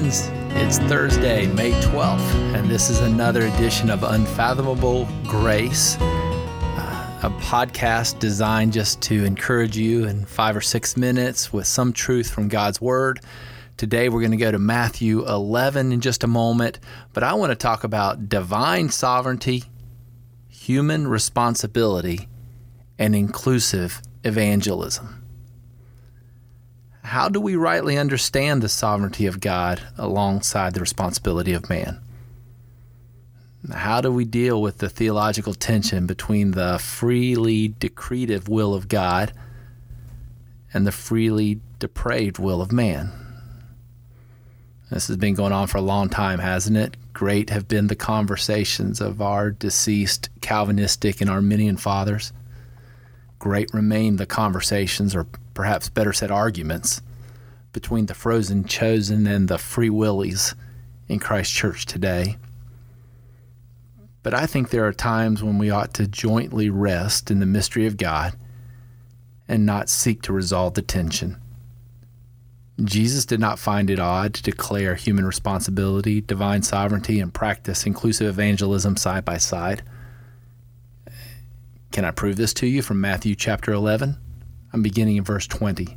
friends. It's Thursday, May 12th, and this is another edition of Unfathomable Grace, uh, a podcast designed just to encourage you in five or six minutes with some truth from God's Word. Today, we're going to go to Matthew 11 in just a moment, but I want to talk about divine sovereignty, human responsibility, and inclusive evangelism. How do we rightly understand the sovereignty of God alongside the responsibility of man? How do we deal with the theological tension between the freely decretive will of God and the freely depraved will of man? This has been going on for a long time, hasn't it? Great have been the conversations of our deceased Calvinistic and Arminian fathers. Great remain the conversations, or perhaps better said, arguments between the frozen chosen and the free willies in Christ Church today. But I think there are times when we ought to jointly rest in the mystery of God and not seek to resolve the tension. Jesus did not find it odd to declare human responsibility, divine sovereignty, and practice inclusive evangelism side by side. Can I prove this to you from Matthew chapter 11? I'm beginning in verse 20.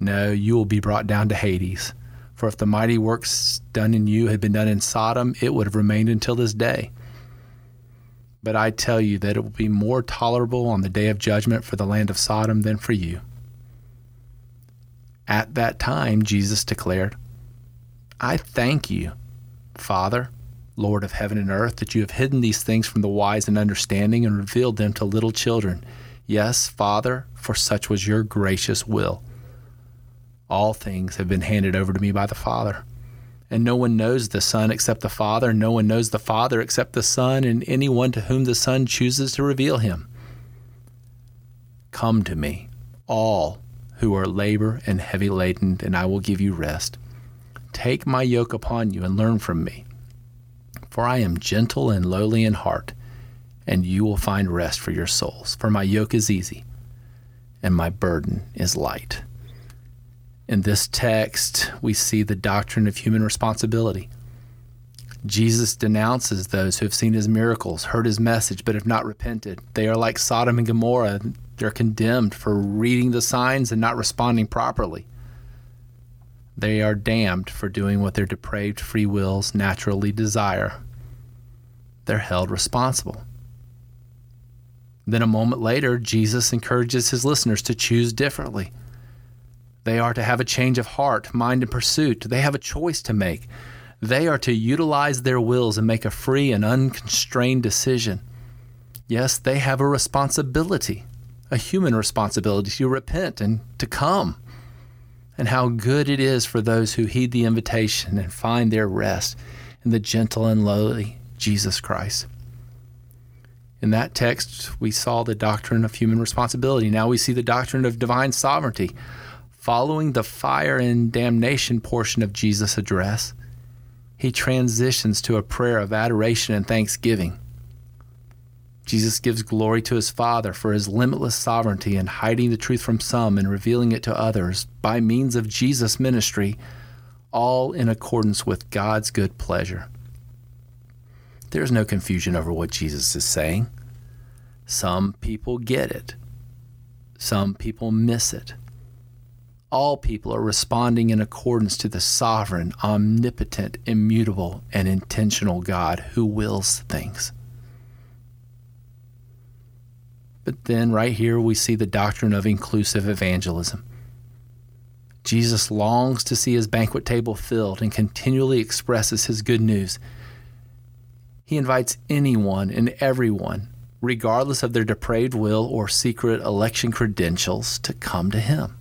No, you will be brought down to Hades. For if the mighty works done in you had been done in Sodom, it would have remained until this day. But I tell you that it will be more tolerable on the day of judgment for the land of Sodom than for you. At that time, Jesus declared, I thank you, Father, Lord of heaven and earth, that you have hidden these things from the wise and understanding and revealed them to little children. Yes, Father, for such was your gracious will. All things have been handed over to me by the Father. And no one knows the Son except the Father, and no one knows the Father except the Son, and anyone to whom the Son chooses to reveal him. Come to me, all who are labor and heavy laden, and I will give you rest. Take my yoke upon you and learn from me, for I am gentle and lowly in heart, and you will find rest for your souls. For my yoke is easy, and my burden is light. In this text, we see the doctrine of human responsibility. Jesus denounces those who have seen his miracles, heard his message, but have not repented. They are like Sodom and Gomorrah. They're condemned for reading the signs and not responding properly. They are damned for doing what their depraved free wills naturally desire. They're held responsible. Then a moment later, Jesus encourages his listeners to choose differently. They are to have a change of heart, mind, and pursuit. They have a choice to make. They are to utilize their wills and make a free and unconstrained decision. Yes, they have a responsibility, a human responsibility to repent and to come. And how good it is for those who heed the invitation and find their rest in the gentle and lowly Jesus Christ. In that text, we saw the doctrine of human responsibility. Now we see the doctrine of divine sovereignty. Following the fire and damnation portion of Jesus' address, he transitions to a prayer of adoration and thanksgiving. Jesus gives glory to his Father for his limitless sovereignty in hiding the truth from some and revealing it to others by means of Jesus' ministry, all in accordance with God's good pleasure. There's no confusion over what Jesus is saying. Some people get it, some people miss it all people are responding in accordance to the sovereign, omnipotent, immutable, and intentional God who wills things. But then, right here, we see the doctrine of inclusive evangelism. Jesus longs to see his banquet table filled and continually expresses his good news. He invites anyone and everyone, regardless of their depraved will or secret election credentials, to come to him.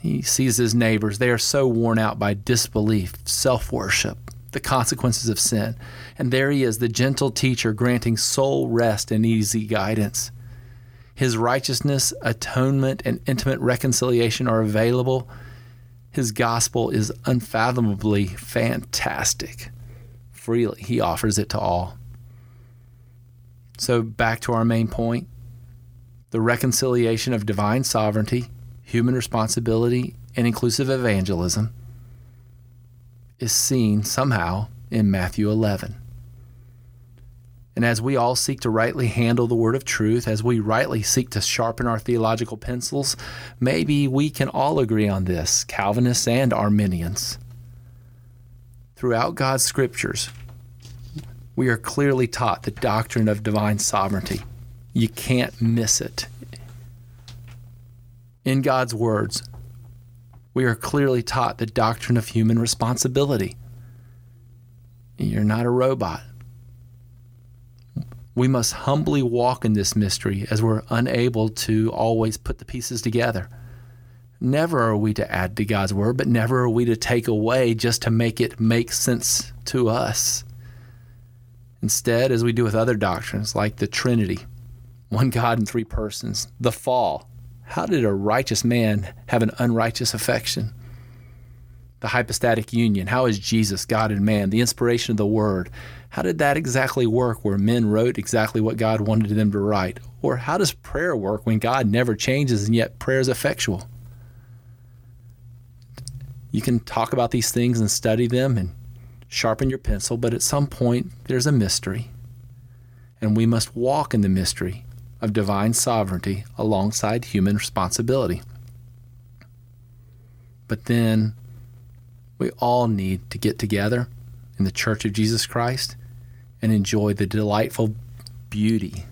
He sees his neighbors. They are so worn out by disbelief, self worship, the consequences of sin. And there he is, the gentle teacher, granting soul rest and easy guidance. His righteousness, atonement, and intimate reconciliation are available. His gospel is unfathomably fantastic. Freely, he offers it to all. So, back to our main point the reconciliation of divine sovereignty, human responsibility, and inclusive evangelism is seen somehow in Matthew 11. And as we all seek to rightly handle the word of truth, as we rightly seek to sharpen our theological pencils, maybe we can all agree on this, Calvinists and Arminians. Throughout God's scriptures, we are clearly taught the doctrine of divine sovereignty. You can't miss it. In God's words, we are clearly taught the doctrine of human responsibility. You're not a robot. We must humbly walk in this mystery as we're unable to always put the pieces together. Never are we to add to God's word, but never are we to take away just to make it make sense to us. Instead, as we do with other doctrines like the Trinity, one God in three persons, the fall, how did a righteous man have an unrighteous affection? The hypostatic union, how is Jesus God and man? The inspiration of the Word, how did that exactly work where men wrote exactly what God wanted them to write? Or how does prayer work when God never changes and yet prayer is effectual? You can talk about these things and study them and sharpen your pencil, but at some point there's a mystery. And we must walk in the mystery of divine sovereignty alongside human responsibility. But then we all need to get together in the Church of Jesus Christ and enjoy the delightful beauty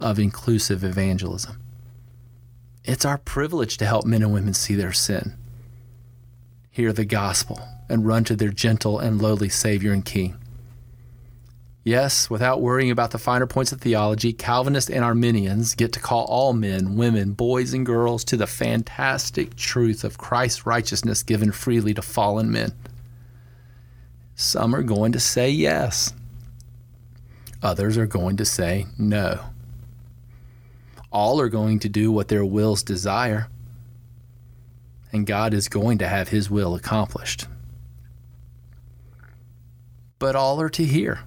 of inclusive evangelism. It's our privilege to help men and women see their sin, hear the gospel, and run to their gentle and lowly Savior and King. Yes, without worrying about the finer points of theology, Calvinists and Arminians get to call all men, women, boys, and girls to the fantastic truth of Christ's righteousness given freely to fallen men. Some are going to say yes, others are going to say no. All are going to do what their wills desire, and God is going to have His will accomplished. But all are to hear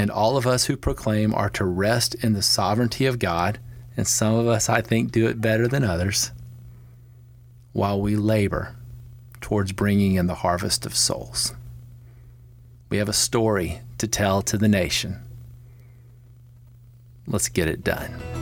and all of us who proclaim are to rest in the sovereignty of God, and some of us, I think, do it better than others, while we labor towards bringing in the harvest of souls. We have a story to tell to the nation. Let's get it done.